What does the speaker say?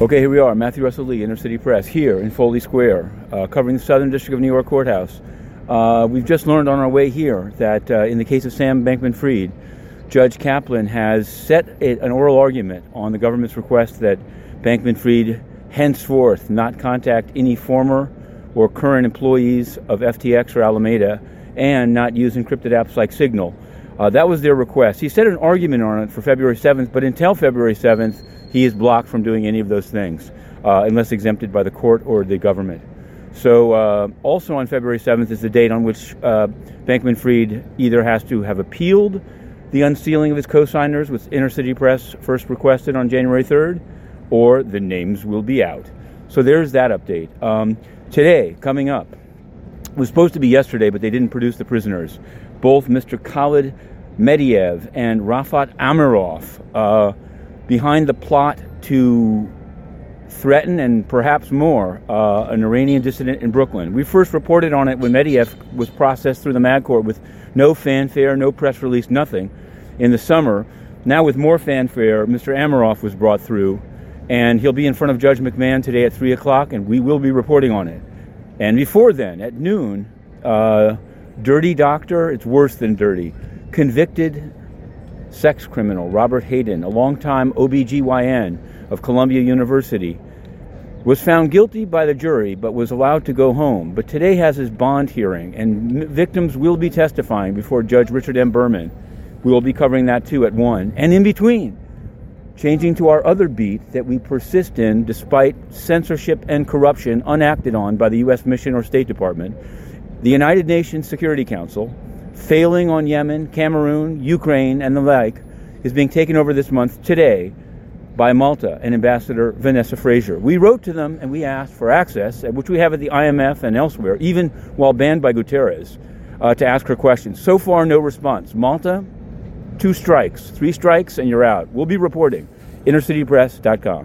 Okay, here we are, Matthew Russell Lee, Inner City Press, here in Foley Square, uh, covering the Southern District of New York Courthouse. Uh, we've just learned on our way here that uh, in the case of Sam Bankman Fried, Judge Kaplan has set a, an oral argument on the government's request that Bankman Fried henceforth not contact any former or current employees of FTX or Alameda and not use encrypted apps like Signal. Uh, that was their request. He set an argument on it for February 7th, but until February 7th, he is blocked from doing any of those things uh, unless exempted by the court or the government. So, uh, also on February 7th is the date on which uh, Bankman Fried either has to have appealed the unsealing of his co-signers, which Inner City Press first requested on January 3rd, or the names will be out. So there's that update. Um, today, coming up, was supposed to be yesterday, but they didn't produce the prisoners. Both Mr. Khalid Mehdiyev and Rafat Amirov uh, behind the plot to threaten and perhaps more uh, an Iranian dissident in Brooklyn. We first reported on it when Mehdiyev was processed through the Mag Court with no fanfare, no press release, nothing in the summer. Now, with more fanfare, Mr. Amirov was brought through, and he'll be in front of Judge McMahon today at 3 o'clock, and we will be reporting on it. And before then, at noon, uh, dirty doctor, it's worse than dirty, convicted sex criminal Robert Hadden, a longtime OBGYN of Columbia University, was found guilty by the jury but was allowed to go home. But today has his bond hearing, and victims will be testifying before Judge Richard M. Berman. We will be covering that too at 1. And in between, changing to our other beat that we persist in despite censorship and corruption unacted on by the U.S. Mission or State Department, the United Nations Security Council failing on Yemen, Cameroon, Ukraine, and the like, is being taken over this month today by Malta and Ambassador Vanessa Frazier. We wrote to them and we asked for access, which we have at the IMF and elsewhere, even while banned by Guterres, uh, to ask her questions. So far, no response. Malta, two strikes, three strikes, and you're out. We'll be reporting. InnerCityPress.com.